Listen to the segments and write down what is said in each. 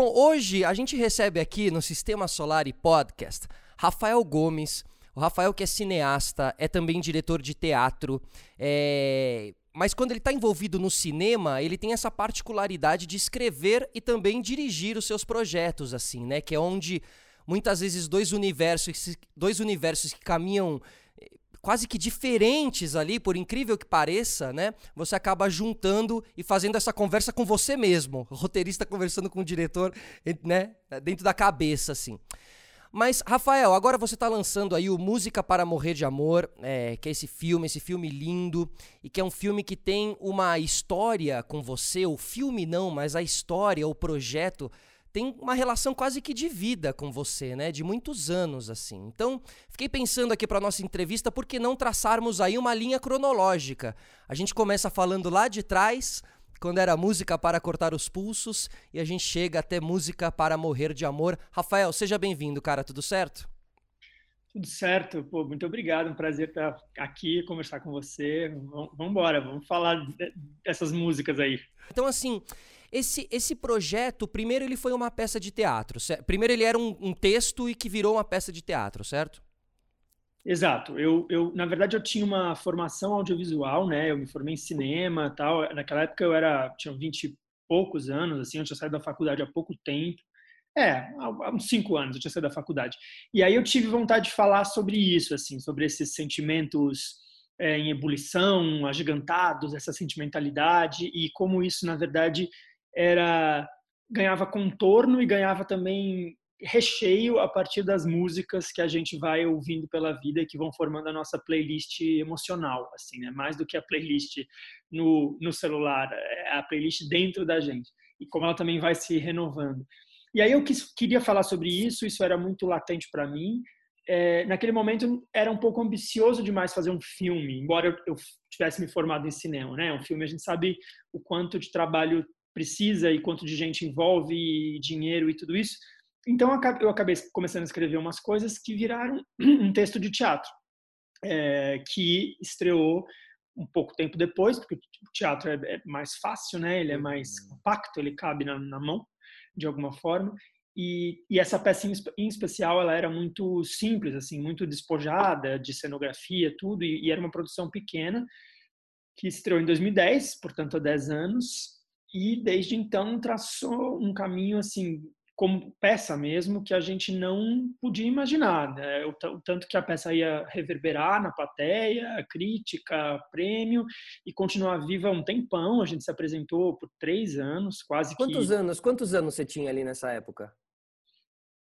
Bom, hoje a gente recebe aqui no Sistema Solar e Podcast Rafael Gomes. O Rafael que é cineasta, é também diretor de teatro, é... mas quando ele está envolvido no cinema, ele tem essa particularidade de escrever e também dirigir os seus projetos, assim, né? Que é onde muitas vezes dois universos, dois universos que caminham quase que diferentes ali, por incrível que pareça, né? Você acaba juntando e fazendo essa conversa com você mesmo, roteirista conversando com o diretor, né? Dentro da cabeça, assim. Mas, Rafael, agora você está lançando aí o Música para Morrer de Amor, é, que é esse filme, esse filme lindo, e que é um filme que tem uma história com você, o filme não, mas a história, o projeto tem uma relação quase que de vida com você, né? De muitos anos, assim. Então, fiquei pensando aqui para nossa entrevista, por que não traçarmos aí uma linha cronológica? A gente começa falando lá de trás, quando era música para cortar os pulsos, e a gente chega até música para morrer de amor. Rafael, seja bem-vindo, cara, tudo certo? Tudo certo, pô, muito obrigado, um prazer estar aqui, conversar com você. Vamos embora, vamos falar dessas músicas aí. Então, assim, esse, esse projeto, primeiro ele foi uma peça de teatro. Certo? Primeiro ele era um, um, texto e que virou uma peça de teatro, certo? Exato. Eu, eu, na verdade, eu tinha uma formação audiovisual, né? Eu me formei em cinema, tal. Naquela época eu era tinha 20 e poucos anos, assim, eu tinha saído da faculdade há pouco tempo. É, há uns cinco anos eu tinha saído da faculdade. E aí eu tive vontade de falar sobre isso, assim, sobre esses sentimentos é, em ebulição, agigantados, essa sentimentalidade e como isso, na verdade, era ganhava contorno e ganhava também recheio a partir das músicas que a gente vai ouvindo pela vida e que vão formando a nossa playlist emocional, assim, né? Mais do que a playlist no, no celular, é a playlist dentro da gente e como ela também vai se renovando. E aí eu quis, queria falar sobre isso, isso era muito latente para mim. É, naquele momento era um pouco ambicioso demais fazer um filme, embora eu, eu tivesse me formado em cinema, né? Um filme a gente sabe o quanto de trabalho precisa e quanto de gente envolve, e dinheiro e tudo isso. Então eu acabei começando a escrever umas coisas que viraram um texto de teatro, é, que estreou um pouco tempo depois, porque o teatro é, é, mais fácil, né? Ele é mais uhum. compacto, ele cabe na, na mão de alguma forma. E, e, essa peça em, especial ela era muito simples, assim, muito despojada de cenografia, tudo, e, e era uma produção pequena que estreou em 2010, portanto há 10 anos, e desde então traçou um caminho assim como peça mesmo que a gente não podia imaginar né? o, o, tanto que a peça ia reverberar na plateia crítica prêmio e continuar viva um tempão. A gente se apresentou por três anos quase quantos que... anos quantos anos você tinha ali nessa época?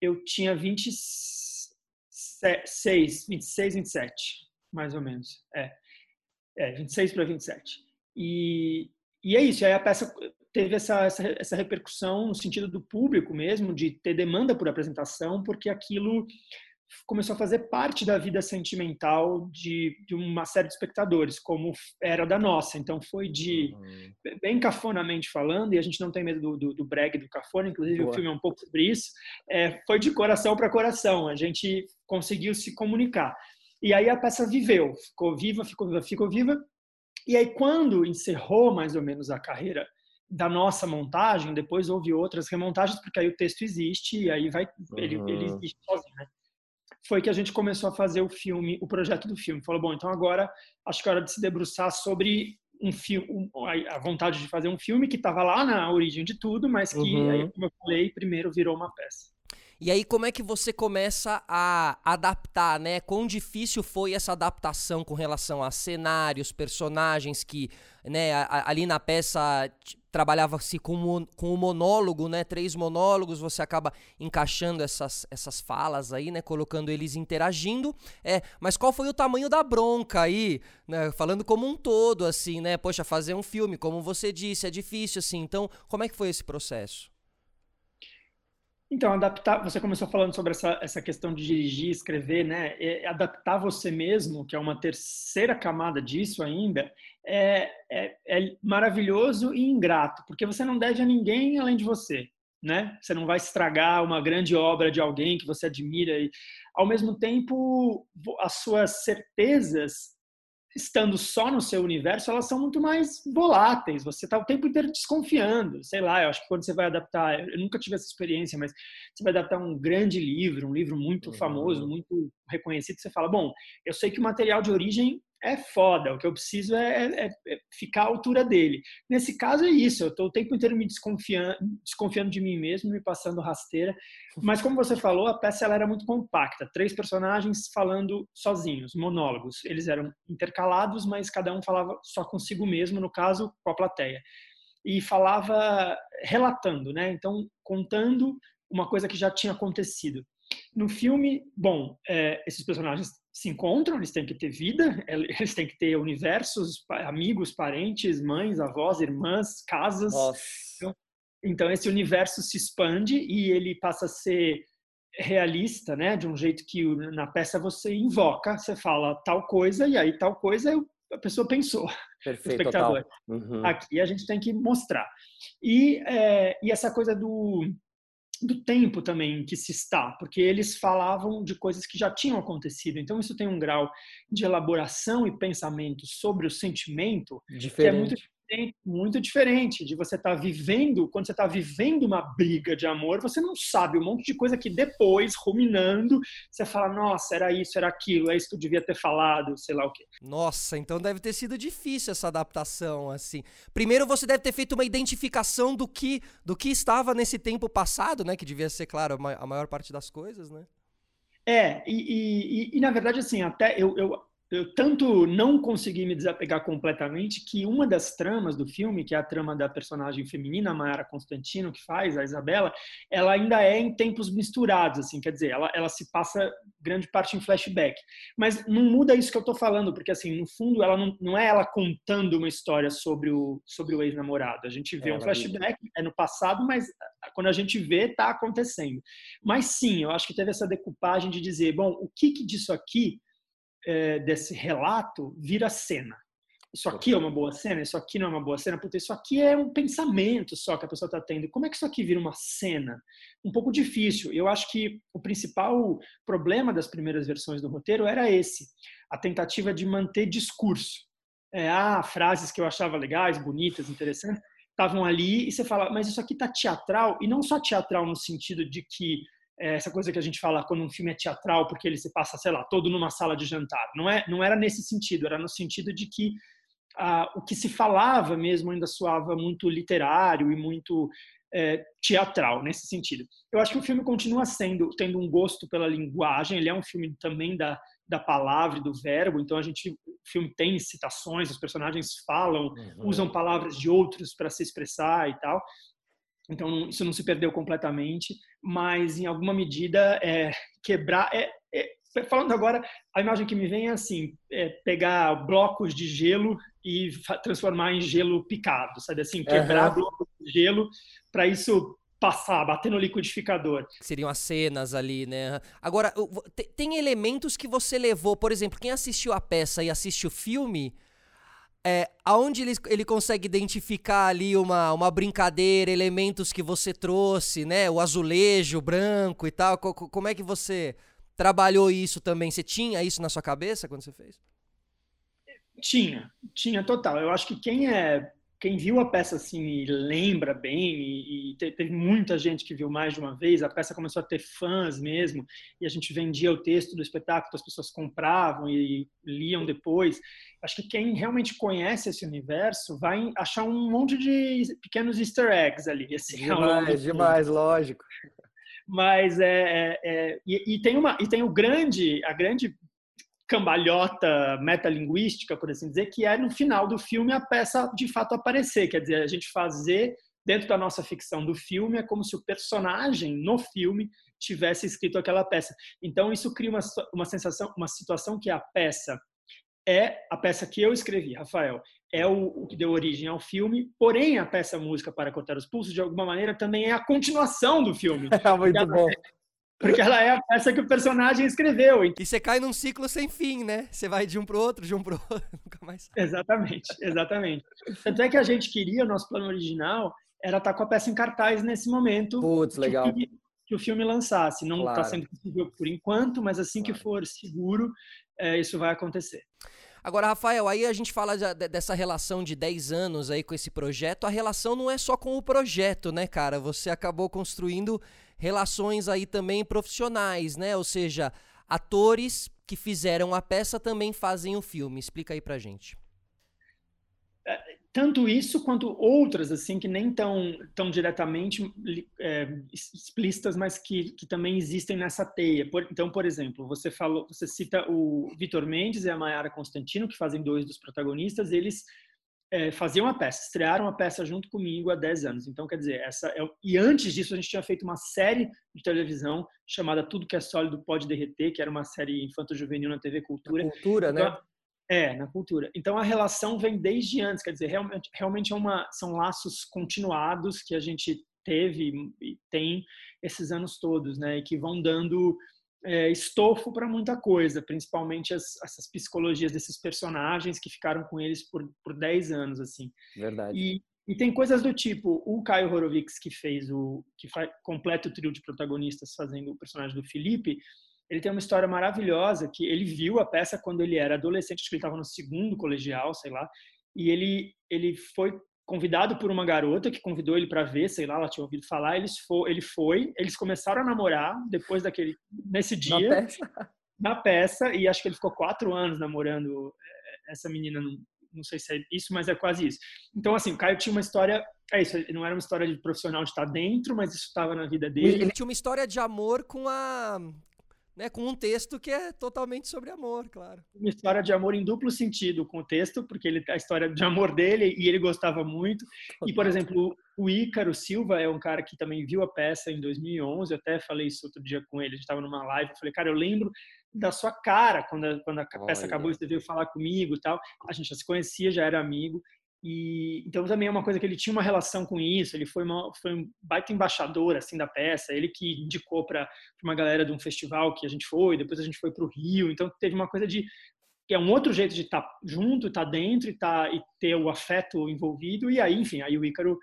Eu tinha 26 26 27 mais ou menos. É é 26 para 27 e e é isso, aí a peça teve essa, essa, essa repercussão no sentido do público mesmo, de ter demanda por apresentação, porque aquilo começou a fazer parte da vida sentimental de, de uma série de espectadores, como era da nossa. Então foi de, uhum. bem cafonamente falando, e a gente não tem medo do, do, do do cafona, inclusive Boa. o filme é um pouco sobre isso, é, foi de coração para coração, a gente conseguiu se comunicar. E aí a peça viveu, ficou viva, ficou viva, ficou viva, e aí quando encerrou mais ou menos a carreira da nossa montagem, depois houve outras remontagens, porque aí o texto existe e aí vai, uhum. ele, ele existe sozinho, né? Foi que a gente começou a fazer o filme, o projeto do filme. Falou, bom, então agora acho que é hora de se debruçar sobre um filme, a vontade de fazer um filme que estava lá na origem de tudo, mas que, uhum. aí, como eu falei, primeiro virou uma peça. E aí, como é que você começa a adaptar, né? Quão difícil foi essa adaptação com relação a cenários, personagens que, né, ali na peça trabalhava-se com, com o monólogo, né? Três monólogos, você acaba encaixando essas, essas falas aí, né? Colocando eles interagindo. É, mas qual foi o tamanho da bronca aí, né? Falando como um todo, assim, né? Poxa, fazer um filme, como você disse, é difícil, assim. Então, como é que foi esse processo? Então, adaptar, você começou falando sobre essa, essa questão de dirigir, escrever, né? E adaptar você mesmo, que é uma terceira camada disso ainda, é, é, é, maravilhoso e ingrato, porque você não deve a ninguém além de você, né? Você não vai estragar uma grande obra de alguém que você admira e, ao mesmo tempo, as suas certezas estando só no seu universo, elas são muito mais voláteis. Você está o tempo inteiro desconfiando. Sei lá, eu acho que quando você vai adaptar, eu nunca tive essa experiência, mas você vai adaptar um grande livro, um livro muito uhum. famoso, muito reconhecido, você fala, bom, eu sei que o material de origem é foda, o que eu preciso é, é, é, ficar à altura dele. Nesse caso é isso, eu estou o tempo inteiro me desconfiando, desconfiando de mim mesmo, me passando rasteira. Mas como você falou, a peça ela era muito compacta, três personagens falando sozinhos, monólogos. Eles eram intercalados, mas cada um falava só consigo mesmo, no caso, com a plateia. E falava relatando, né? Então, contando uma coisa que já tinha acontecido. No filme, bom, é, esses personagens se encontram, eles têm que ter vida, eles têm que ter universos, amigos, parentes, mães, avós, irmãs, casas. Então, então, esse universo se expande e ele passa a ser realista, né? De um jeito que na peça você invoca, você fala tal coisa e aí tal coisa a pessoa pensou. Perfeito, o espectador. Uhum. Aqui a gente tem que mostrar. E, é, e essa coisa do do tempo também que se está, porque eles falavam de coisas que já tinham acontecido. Então isso tem um grau de elaboração e pensamento sobre o sentimento Diferente. que é muito muito diferente de você estar tá vivendo, quando você está vivendo uma briga de amor, você não sabe um monte de coisa que depois, ruminando, você fala, nossa, era isso, era aquilo, é isso que eu devia ter falado, sei lá o quê. Nossa, então deve ter sido difícil essa adaptação, assim. Primeiro você deve ter feito uma identificação do que, do que estava nesse tempo passado, né, que devia ser, claro, a maior parte das coisas, né? É, e, e, e, na verdade, assim, até eu, eu eu tanto não consegui me desapegar completamente que uma das tramas do filme, que é a trama da personagem feminina, a Mayara Constantino, que faz, a Isabela, ela ainda é em tempos misturados, assim, quer dizer, ela, ela se passa grande parte em flashback. Mas não muda isso que eu estou falando, porque, assim, no fundo, ela não, não é ela contando uma história sobre o, sobre o ex-namorado. A gente vê é, um flashback, é no passado, mas quando a gente vê, está acontecendo. Mas sim, eu acho que teve essa decupagem de dizer, bom, o que, que disso aqui é, desse relato vira cena. Isso aqui é uma boa cena, isso aqui não é uma boa cena, porque isso aqui é um pensamento só que a pessoa está tendo. Como é que isso aqui vira uma cena? Um pouco difícil. Eu acho que o principal problema das primeiras versões do roteiro era esse: a tentativa de manter discurso. É, ah, frases que eu achava legais, bonitas, interessantes, estavam ali e você fala, mas isso aqui está teatral, e não só teatral no sentido de que essa coisa que a gente fala quando um filme é teatral porque ele se passa, sei lá, todo numa sala de jantar. Não é, não era nesse sentido, era no sentido de que ah, o que se falava mesmo ainda soava muito literário e muito é, teatral nesse sentido. Eu acho que o filme continua sendo tendo um gosto pela linguagem. Ele é um filme também da da palavra e do verbo. Então a gente o filme tem citações, os personagens falam, uhum. usam palavras de outros para se expressar e tal. Então, isso não se perdeu completamente, mas em alguma medida é, quebrar. É, é, falando agora, a imagem que me vem é assim: é pegar blocos de gelo e transformar em gelo picado, sabe assim? Quebrar uhum. blocos de gelo para isso passar, bater no liquidificador. Seriam as cenas ali, né? Agora, tem elementos que você levou, por exemplo, quem assistiu a peça e assiste o filme é, aonde ele, ele consegue identificar ali uma, uma brincadeira, elementos que você trouxe, né? O azulejo branco e tal. Co como é que você trabalhou isso também? Você tinha isso na sua cabeça quando você fez? Tinha, tinha total. Eu acho que quem é quem viu a peça assim e lembra bem e, e, teve muita gente que viu mais de uma vez a peça começou a ter fãs mesmo e a gente vendia o texto do espetáculo as pessoas compravam e liam depois. Acho que quem realmente conhece esse universo vai achar um monte de pequenos Easter eggs ali assim, demais demais lógico. Mas é, é, é e, e, tem uma e tem o grande a grande cambalhota metalinguística, por assim dizer, que é no final do filme a peça de fato aparecer, quer dizer, a gente fazer dentro da nossa ficção do filme é como se o personagem no filme tivesse escrito aquela peça. Então isso cria uma, uma sensação, uma situação que a peça é a peça que eu escrevi, Rafael, é o, o, que deu origem ao filme, porém a peça Música para Cortar os Pulsos, de alguma maneira, também é a continuação do filme. É muito bom. Porque ela é a peça que o personagem escreveu. E você cai num ciclo sem fim, né? Você vai de um pro outro, de um pro outro, nunca mais. Exatamente, exatamente. Tanto é que a gente queria, o nosso plano original era estar com a peça em cartaz nesse momento. Putz, legal. Que o filme, que o filme lançasse. Não está claro. sendo possível por enquanto, mas assim claro. que for seguro, é, isso vai acontecer. Agora, Rafael, aí a gente fala de, dessa relação de 10 anos aí com esse projeto. A relação não é só com o projeto, né, cara? Você acabou construindo relações aí também profissionais, né? Ou seja, atores que fizeram a peça também fazem o filme. Explica aí pra gente. É, tanto isso quanto outras assim que nem tão tão diretamente é, explícitas, mas que, que também existem nessa teia. Por, então, por exemplo, você falou, você cita o Vitor Mendes e a Mayara Constantino, que fazem dois dos protagonistas. Eles é, faziam a peça, estrearam a peça junto comigo há 10 anos. Então, quer dizer, essa é, e antes disso a gente tinha feito uma série de televisão chamada Tudo que é sólido pode derreter, que era uma série infanto-juvenil na TV Cultura. Cultura, então, né? É, na cultura. Então a relação vem desde antes, quer dizer, realmente, realmente é uma, são laços continuados que a gente teve e tem esses anos todos, né? E que vão dando é, estofo para muita coisa, principalmente as, essas psicologias desses personagens que ficaram com eles por, por 10 anos, assim. Verdade. E, e tem coisas do tipo, o Caio Horowitz, que fez o, que faz, completa o trio de protagonistas fazendo o personagem do Felipe, ele tem uma história maravilhosa que ele viu a peça quando ele era adolescente, acho que ele estava no segundo colegial, sei lá, e ele ele foi convidado por uma garota que convidou ele para ver, sei lá, ela tinha ouvido falar, eles foi, ele foi, eles começaram a namorar depois daquele nesse dia na peça, na peça e acho que ele ficou quatro anos namorando eh, essa menina, não, não sei se é isso, mas é quase isso. Então assim, o Caio tinha uma história é isso, não era uma história de profissional de estar dentro, mas isso estava na vida dele. Ele tinha uma história de amor com a né, com um texto que é totalmente sobre amor, claro. Uma história de amor em duplo sentido com o texto, porque ele a história de amor dele e ele gostava muito. E por exemplo, o Ícaro Silva é um cara que também viu a peça em 2011, eu até falei isso outro dia com ele, a gente estava numa live, eu falei, cara, eu lembro da sua cara quando a, quando a peça acabou, você veio falar comigo e tal. A gente já se conhecia, já era amigo. E então também é uma coisa que ele tinha uma relação com isso. Ele foi, uma, foi um baita embaixador assim da peça. Ele que indicou para uma galera de um festival que a gente foi. Depois a gente foi para o Rio. Então teve uma coisa de que é um outro jeito de estar tá junto, estar tá dentro e, tá, e ter o afeto envolvido. E aí, enfim, aí o Ícaro,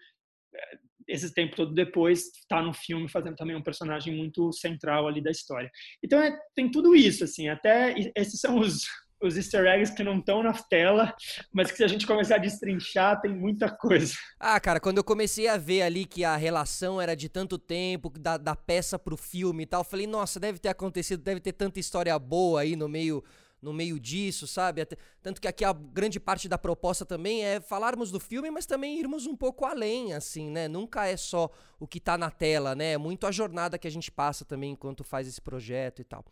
eh, esse tempo todo depois, está no filme fazendo também um personagem muito central ali da história. Então é, tem tudo isso, assim. Até esses são os os easter eggs que não estão na tela, mas que se a gente começar a destrinchar, tem muita coisa. Ah, cara, quando eu comecei a ver ali que a relação era de tanto tempo, da, da peça pro filme e tal, falei, nossa, deve ter acontecido, deve ter tanta história boa aí no meio no meio disso, sabe? Tanto que aqui a grande parte da proposta também é falarmos do filme, mas também irmos um pouco além, assim, né? Nunca é só o que tá na tela, né? É muito a jornada que a gente passa também enquanto faz esse projeto e tal.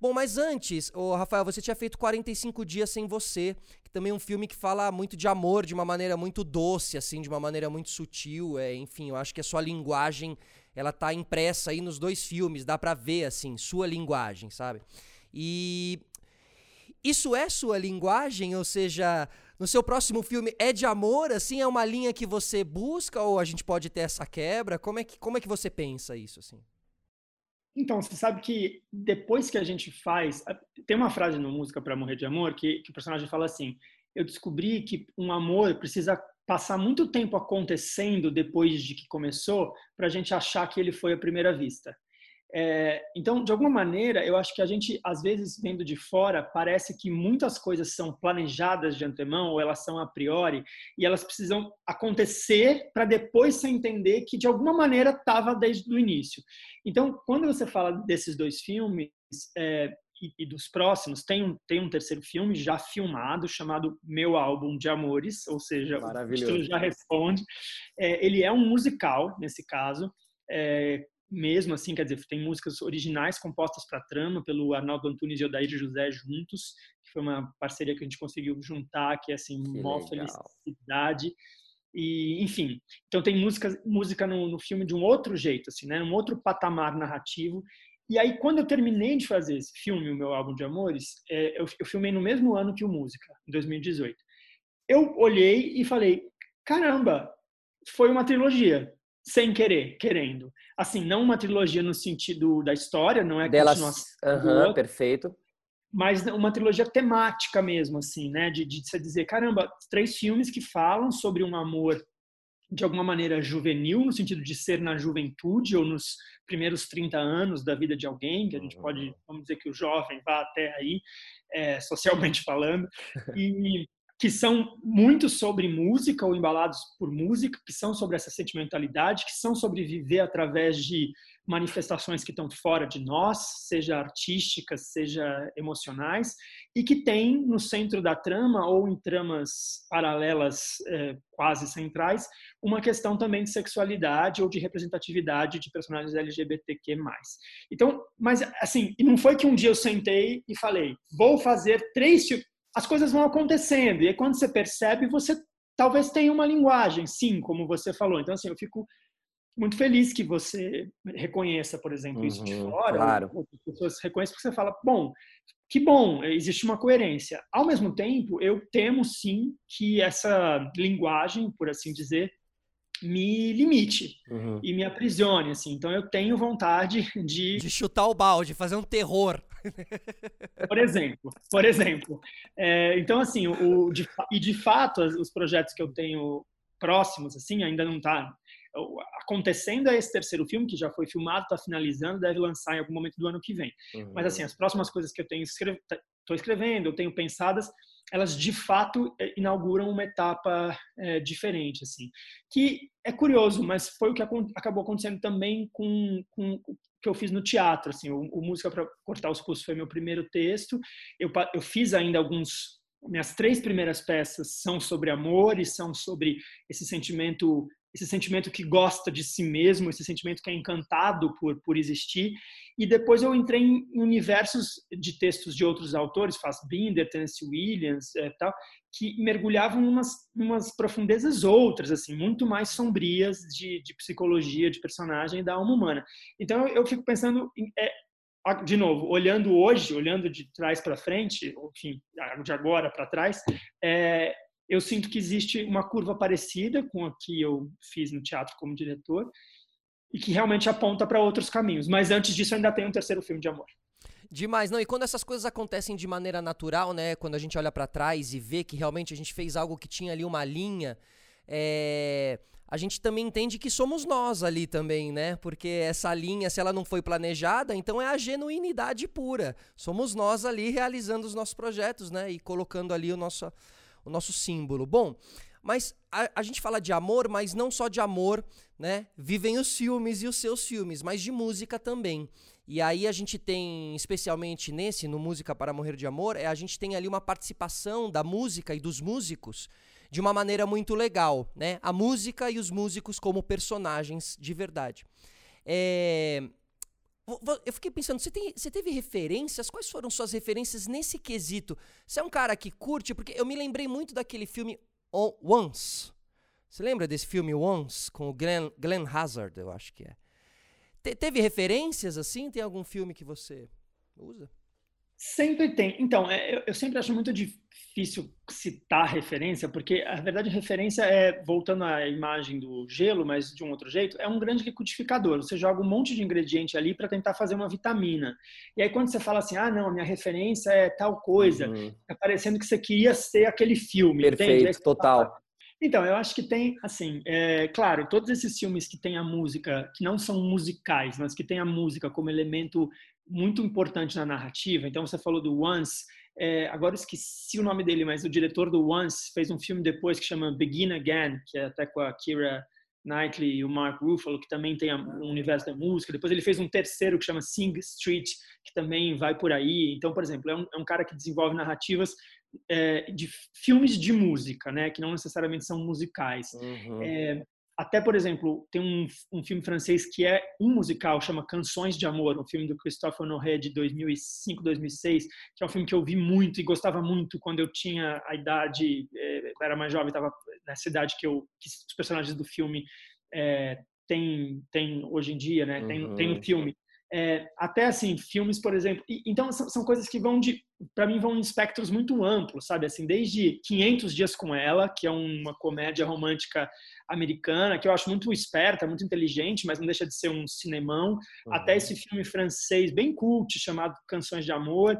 Bom, mas antes, o Rafael, você tinha feito 45 dias sem você, que também é um filme que fala muito de amor de uma maneira muito doce, assim, de uma maneira muito sutil, é, enfim, eu acho que a sua linguagem, ela tá impressa aí nos dois filmes, dá para ver assim, sua linguagem, sabe? E isso é sua linguagem, ou seja, no seu próximo filme é de amor, assim, é uma linha que você busca ou a gente pode ter essa quebra? Como é que, como é que você pensa isso, assim? Então, você sabe que depois que a gente faz. Tem uma frase no Música para Morrer de Amor que, que o personagem fala assim: Eu descobri que um amor precisa passar muito tempo acontecendo depois de que começou para a gente achar que ele foi à primeira vista. É, então, de alguma maneira, eu acho que a gente, às vezes, vendo de fora, parece que muitas coisas são planejadas de antemão ou elas são a priori e elas precisam acontecer para depois você entender que, de alguma maneira, estava desde o início. Então, quando você fala desses dois filmes é, e, e, dos próximos, tem um, tem um terceiro filme já filmado chamado Meu Álbum de Amores, ou seja, o já responde. É, ele é um musical, nesse caso, é, mesmo assim, quer dizer, tem músicas originais compostas para trama pelo Arnaldo Antunes e Odair José juntos, que foi uma parceria que a gente conseguiu juntar, que é assim, que uma felicidade. E, enfim, então tem música, música no, no filme de um outro jeito, assim, né? Um outro patamar narrativo. E aí, quando eu terminei de fazer esse filme, o meu álbum de amores, é, eu, eu filmei no mesmo ano que o Música, em 2018. Eu olhei e falei, caramba, foi uma trilogia sem querer, querendo. Assim, não uma trilogia no sentido da história, não é Delas, continuação. Uhum, perfeito. Mas uma trilogia temática mesmo, assim, né? De, de você dizer, caramba, três filmes que falam sobre um amor de alguma maneira juvenil, no sentido de ser na juventude ou nos primeiros 30 anos da vida de alguém, que a gente pode, uhum. vamos dizer que o jovem vá até aí, é, socialmente falando, e que são muito sobre música ou embalados por música, que são sobre essa sentimentalidade, que são sobre viver através de manifestações que estão fora de nós, seja artísticas, seja emocionais, e que tem no centro da trama ou em tramas paralelas é, quase centrais uma questão também de sexualidade ou de representatividade de personagens LGBTQ+. Então, mas assim, não foi que um dia eu sentei e falei, vou fazer três as coisas vão acontecendo, e aí quando você percebe, você talvez tenha uma linguagem, sim, como você falou. Então, assim, eu fico muito feliz que você reconheça, por exemplo, isso de uhum, fora, claro. outras pessoas reconhecem, porque você fala, bom, que bom, existe uma coerência. Ao mesmo tempo, eu temo sim que essa linguagem, por assim dizer, me limite uhum. e me aprisione, assim. Então eu tenho vontade de de chutar o balde, fazer um terror. Por exemplo, por exemplo. É, então assim, o de, e de fato os projetos que eu tenho próximos assim ainda não está acontecendo é esse terceiro filme, que já foi filmado, está finalizando, deve lançar em algum momento do ano que vem. Uhum. Mas, assim, as próximas coisas que eu tenho estou tá, escrevendo, eu tenho pensadas, elas de fato é, inauguram uma etapa é, diferente, assim. Que é curioso, mas foi o que acabou acontecendo também com, com o que eu fiz no teatro, assim. O, o Música para Cortar os Pulsos foi meu primeiro texto. Eu, eu fiz ainda alguns minhas três primeiras peças são sobre amor e são sobre esse sentimento esse sentimento que gosta de si mesmo, esse sentimento que é encantado por, por existir. E depois eu entrei em universos de textos de outros autores, Fassbinder, Tennessee Williams, é, tal, que mergulhavam umas, umas profundezas outras, assim, muito mais sombrias de, de psicologia, de personagem da alma humana. Então eu fico pensando, em, é, de novo, olhando hoje, olhando de trás para frente, enfim, de agora para trás, é, eu sinto que existe uma curva parecida com a que eu fiz no teatro como diretor e que realmente aponta para outros caminhos. Mas antes disso, ainda tem um terceiro filme de amor. Demais, não. E quando essas coisas acontecem de maneira natural, né? Quando a gente olha para trás e vê que realmente a gente fez algo que tinha ali uma linha, é... a gente também entende que somos nós ali também, né? Porque essa linha, se ela não foi planejada, então é a genuinidade pura. Somos nós ali realizando os nossos projetos, né? E colocando ali o nosso o nosso símbolo. Bom, mas a, a, gente fala de amor, mas não só de amor, né? Vivem os filmes e os seus filmes, mas de música também. E aí a gente tem, especialmente nesse, no Música para Morrer de Amor, é, a gente tem ali uma participação da música e dos músicos de uma maneira muito legal, né? A música e os músicos como personagens de verdade. É, eu fiquei pensando, você, tem, você teve referências? Quais foram suas referências nesse quesito? Você é um cara que curte? Porque eu me lembrei muito daquele filme Once. Você lembra desse filme Once? Com o Glenn, Glenn Hazard, eu acho que é. Te, teve referências assim? Tem algum filme que você usa? Sempre tem. Então, é, eu, eu sempre acho muito difícil citar referência, porque a verdade referência é, voltando à imagem do gelo, mas de um outro jeito, é um grande liquidificador. Você joga um monte de ingrediente ali para tentar fazer uma vitamina. E aí quando você fala assim, ah, não, a minha referência é tal coisa, uhum. tá parecendo que você queria ser aquele filme. Perfeito, total. Então, eu acho que tem, assim, é, claro, todos esses filmes que têm a música, que não são musicais, mas que têm a música como elemento muito importante na narrativa. Então, você falou do Once, é, agora eu esqueci o nome dele, mas o diretor do Once fez um filme depois que chama Begin Again, que é até com a Kira Knightley e o Mark Ruffalo, que também tem um universo da música. Depois ele fez um terceiro que chama Sing Street, que também vai por aí. Então, por exemplo, é um, é um cara que desenvolve narrativas é, de filmes de música, né, que não necessariamente são musicais. Uhum. É, até, por exemplo, tem um, um, filme francês que é um musical, chama Canções de Amor, um filme do Christophe Honoré de 2005, 2006, que é um filme que eu vi muito e gostava muito quando eu tinha a idade, é, era mais jovem, estava nessa idade que, eu, que os personagens do filme é, têm, têm hoje em dia, né? Tem, uhum. tem no filme. É, até assim filmes por exemplo e, então são, são, coisas que vão de para mim vão em espectros muito amplos sabe assim desde 500 dias com ela que é uma comédia romântica americana, que eu acho muito esperta, muito inteligente, mas não deixa de ser um cinemão, uhum. até esse filme francês bem cult chamado Canções de Amor,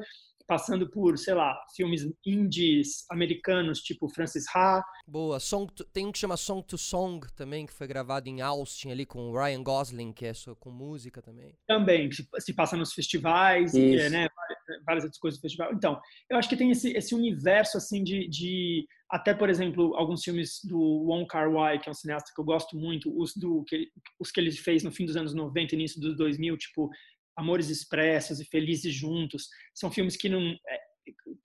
passando por, sei lá, filmes indies americanos, tipo Francis Ha. Boa. Song to, tem um que chama Song to Song também, que foi gravado em Austin ali com o Ryan Gosling, que é com música também. Também, se, se passa nos festivais, e, né, várias outras coisas do festival. Então, eu acho que tem esse, esse universo, assim, de, de até, por exemplo, alguns filmes do Wong Kar-wai, que é um cineasta que eu gosto muito, os, do, que, os que ele fez no fim dos anos 90, início dos 2000, tipo Amores Expressos e Felizes Juntos, são filmes que não. É,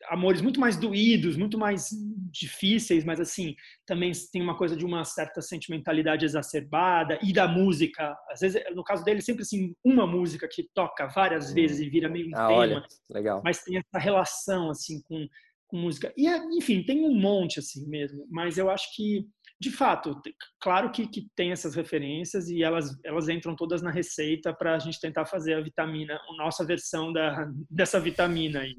amores muito mais doídos, muito mais difíceis, mas assim, também tem uma coisa de uma certa sentimentalidade exacerbada e da música. Às vezes, no caso dele, sempre assim, uma música que toca várias hum. vezes e vira meio um ah, tema. Olha, legal. Mas tem essa relação assim com, com música. E enfim, tem um monte assim mesmo, mas eu acho que de fato, claro que, que tem essas referências e elas, elas entram todas na receita para a gente tentar fazer a vitamina, a nossa versão da, dessa vitamina aí.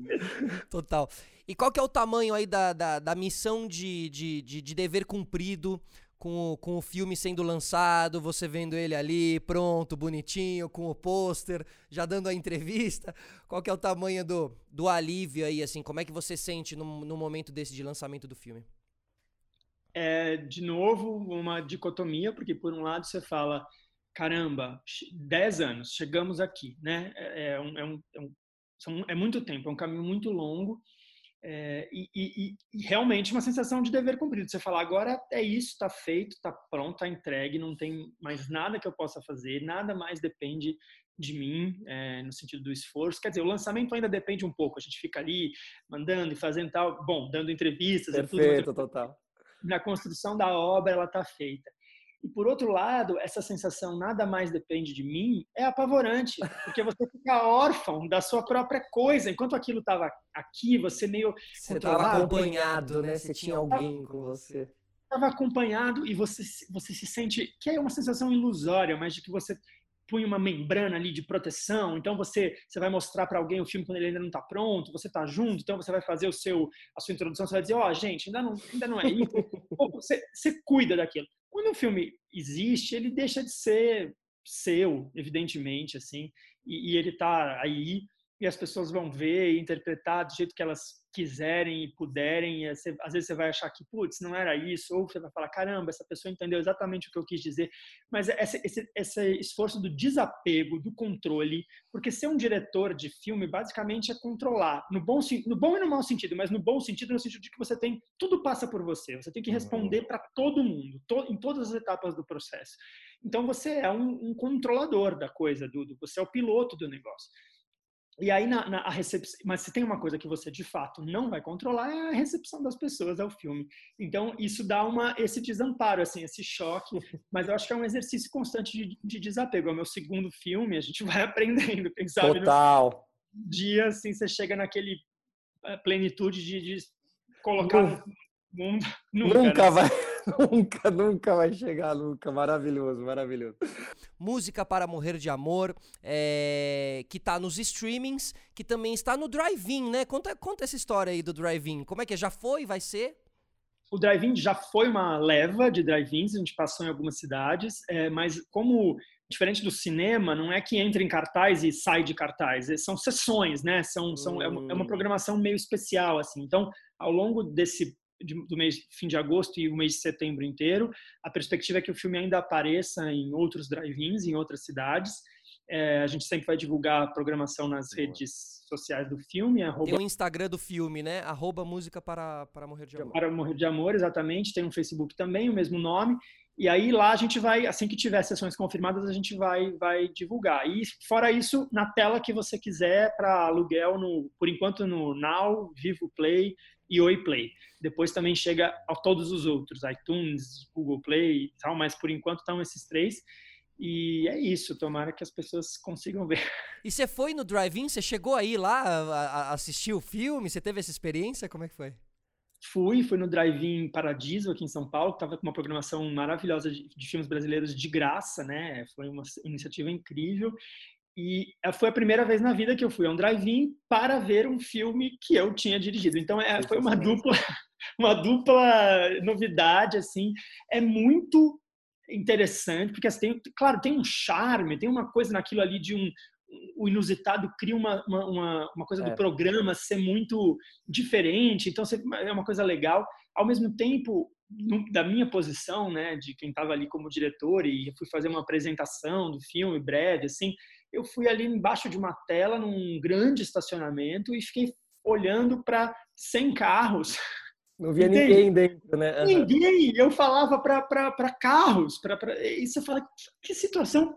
Total. E qual que é o tamanho aí da, da, da missão de, de, de, de, dever cumprido com o, com o filme sendo lançado, você vendo ele ali, pronto, bonitinho, com o pôster, já dando a entrevista? Qual que é o tamanho do, do alívio aí, assim? Como é que você sente no, no momento desse de lançamento do filme? É, de novo, uma dicotomia, porque por um lado você fala, caramba, 10 anos, chegamos aqui, né? É, é, um, é, um, é, um, é muito tempo, é um caminho muito longo, é, e, e, e, realmente uma sensação de dever cumprido. Você fala, agora é isso, está feito, está pronto, está entregue, não tem mais nada que eu possa fazer, nada mais depende de mim, é, no sentido do esforço. Quer dizer, o lançamento ainda depende um pouco, a gente fica ali mandando e fazendo tal, bom, dando entrevistas. Perfeito, tudo, total na construção da obra ela está feita. E por outro lado, essa sensação nada mais depende de mim é apavorante, porque você fica órfão da sua própria coisa. Enquanto aquilo estava aqui, você meio você estava acompanhado, né? Você tinha alguém com você. Estava acompanhado e você você se sente que é uma sensação ilusória, mas de que você punha uma membrana ali de proteção, então você você vai mostrar para alguém o filme quando ele ainda não está pronto, você está junto, então você vai fazer o seu a sua introdução, você vai dizer, ó, oh, gente, ainda não ainda não é isso. você, você cuida daquilo. Quando um filme existe, ele deixa de ser seu, evidentemente, assim, e, e ele está aí e as pessoas vão ver e interpretar do jeito que elas quiserem e puderem. E você, às vezes você vai achar que, putz, não era isso, ou você vai falar, caramba, essa pessoa entendeu exatamente o que eu quis dizer. Mas esse, esse, esse esforço do desapego, do controle, porque ser um diretor de filme basicamente é controlar, no bom, no bom e no mau sentido, mas no bom sentido, no sentido de que você tem, tudo passa por você, você tem que responder para todo mundo, to, em todas as etapas do processo. Então você é um, um controlador da coisa, do, você é o piloto do negócio. E aí, na, na, a recepção. Mas se tem uma coisa que você de fato não vai controlar, é a recepção das pessoas ao filme. Então, isso dá uma, esse desamparo, assim, esse choque. Mas eu acho que é um exercício constante de, de desapego. É o meu segundo filme, a gente vai aprendendo, quem sabe. Total. No dia, assim, você chega naquele eh, plenitude de, de colocar no mundo. Nunca, nunca né? vai. nunca, nunca vai chegar, nunca. Maravilhoso, maravilhoso. Música para Morrer de Amor, é, que tá nos streamings, que também está no Drive-In, né? Conta, conta essa história aí do Drive-In. Como é que é? Já foi? Vai ser? O Drive-In já foi uma leva de drive-ins, a gente passou em algumas cidades, é, mas como diferente do cinema, não é que entra em cartaz e sai de cartaz, é, são sessões, né? São, são, é, uma, é uma hum. programação meio especial, assim. Então, ao longo desse de, do mês fim de agosto e o mês de setembro inteiro. A perspectiva é que o filme ainda apareça em outros drive-ins, em outras cidades. É, a gente sempre vai divulgar a programação nas redes sociais do filme. Arroba... Tem o Instagram do filme, né? Arroba Música para, para Morrer de Amor. Para Morrer de Amor, exatamente. Tem um Facebook também, o mesmo nome. E aí lá a gente vai, assim que tiver sessões confirmadas, a gente vai, vai divulgar. E fora isso, na tela que você quiser para aluguel, no, por enquanto no Now, Vivo Play e Oi Play. Depois também chega a todos os outros, iTunes, Google Play e tal, mas por enquanto estão esses três. E é isso, tomara que as pessoas consigam ver. E você foi no drive-in? Você chegou aí lá a, a assistir o filme? Você teve essa experiência? Como é que foi? Fui, fui no Drive-In Paradiso aqui em São Paulo, estava com uma programação maravilhosa de, de, filmes brasileiros de graça, né? Foi uma iniciativa incrível. E foi a primeira vez na vida que eu fui a um drive-in para ver um filme que eu tinha dirigido. Então é, foi uma dupla, uma dupla novidade assim. É muito interessante porque assim, tem, claro, tem um charme, tem uma coisa naquilo ali de um o inusitado cria uma, uma, uma coisa é. do programa ser muito diferente, então é uma coisa legal. Ao mesmo tempo, da minha posição, né, de quem estava ali como diretor e fui fazer uma apresentação do filme breve, assim, eu fui ali embaixo de uma tela num grande estacionamento e fiquei olhando para 100 carros. Não via Entende? ninguém dentro, né? Uhum. Ninguém. Eu falava para carros. Pra, pra... E você fala, que, que situação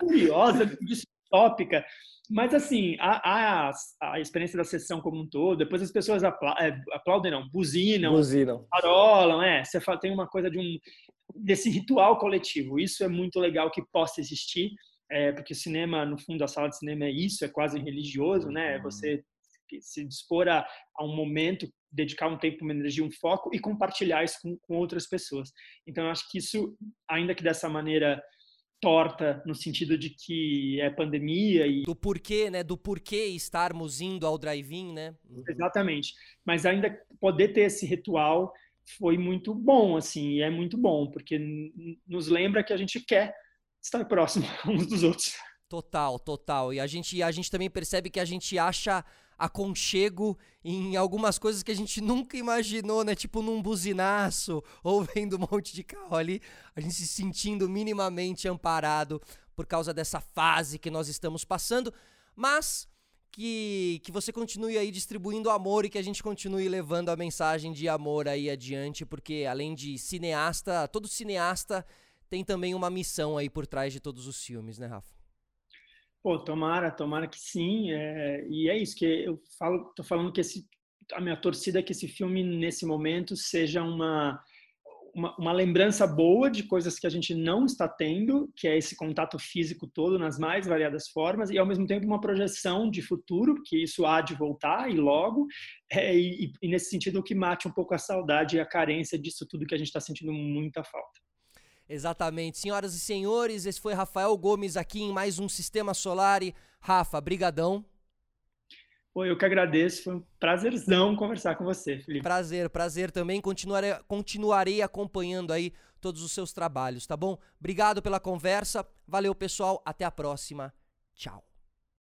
curiosa, distópica. Mas, assim, a, a, a, experiência da sessão como um todo, depois as pessoas aplaudem, é, aplaudem não, buzinam, buzinam. parolam, é. Você fala, tem uma coisa de um, desse ritual coletivo. Isso é muito legal que possa existir, é, porque o cinema, no fundo, a sala de cinema é isso, é quase religioso, né? É uhum. Você se dispor a, a um momento, dedicar um tempo, uma energia, um foco e compartilhar isso com, com outras pessoas. Então, eu acho que isso, ainda que dessa maneira torta no sentido de que é pandemia e do porquê, né, do porquê estarmos indo ao drive-in, né? Uhum. Exatamente. Mas ainda poder ter esse ritual foi muito bom, assim, e é muito bom, porque nos lembra que a gente quer estar próximo uns dos outros. Total, total. E a gente, a gente também percebe que a gente acha aconchego em algumas coisas que a gente nunca imaginou, né? Tipo num buzinaço ou vendo um monte de carro ali, a gente se sentindo minimamente amparado por causa dessa fase que nós estamos passando, mas que, que você continue aí distribuindo amor e que a gente continue levando a mensagem de amor aí adiante, porque além de cineasta, todo cineasta tem também uma missão aí por trás de todos os filmes, né, Rafa? Pô, tomara, tomara que sim. É, e é isso que eu falo, tô falando que esse, a minha torcida é que esse filme nesse momento seja uma, uma, uma lembrança boa de coisas que a gente não está tendo, que é esse contato físico todo nas mais variadas formas, e ao mesmo tempo uma projeção de futuro, que isso há de voltar e logo, é, e, e nesse sentido que mate um pouco a saudade e a carência disso tudo que a gente está sentindo muita falta. Exatamente. Senhoras e senhores, esse foi Rafael Gomes aqui em mais um Sistema Solar. Rafa, brigadão. Pô, eu que agradeço, foi um prazerzão conversar com você, Felipe. Prazer, prazer também. Continuarei, continuarei acompanhando aí todos os seus trabalhos, tá bom? Obrigado pela conversa. Valeu, pessoal. Até a próxima. Tchau.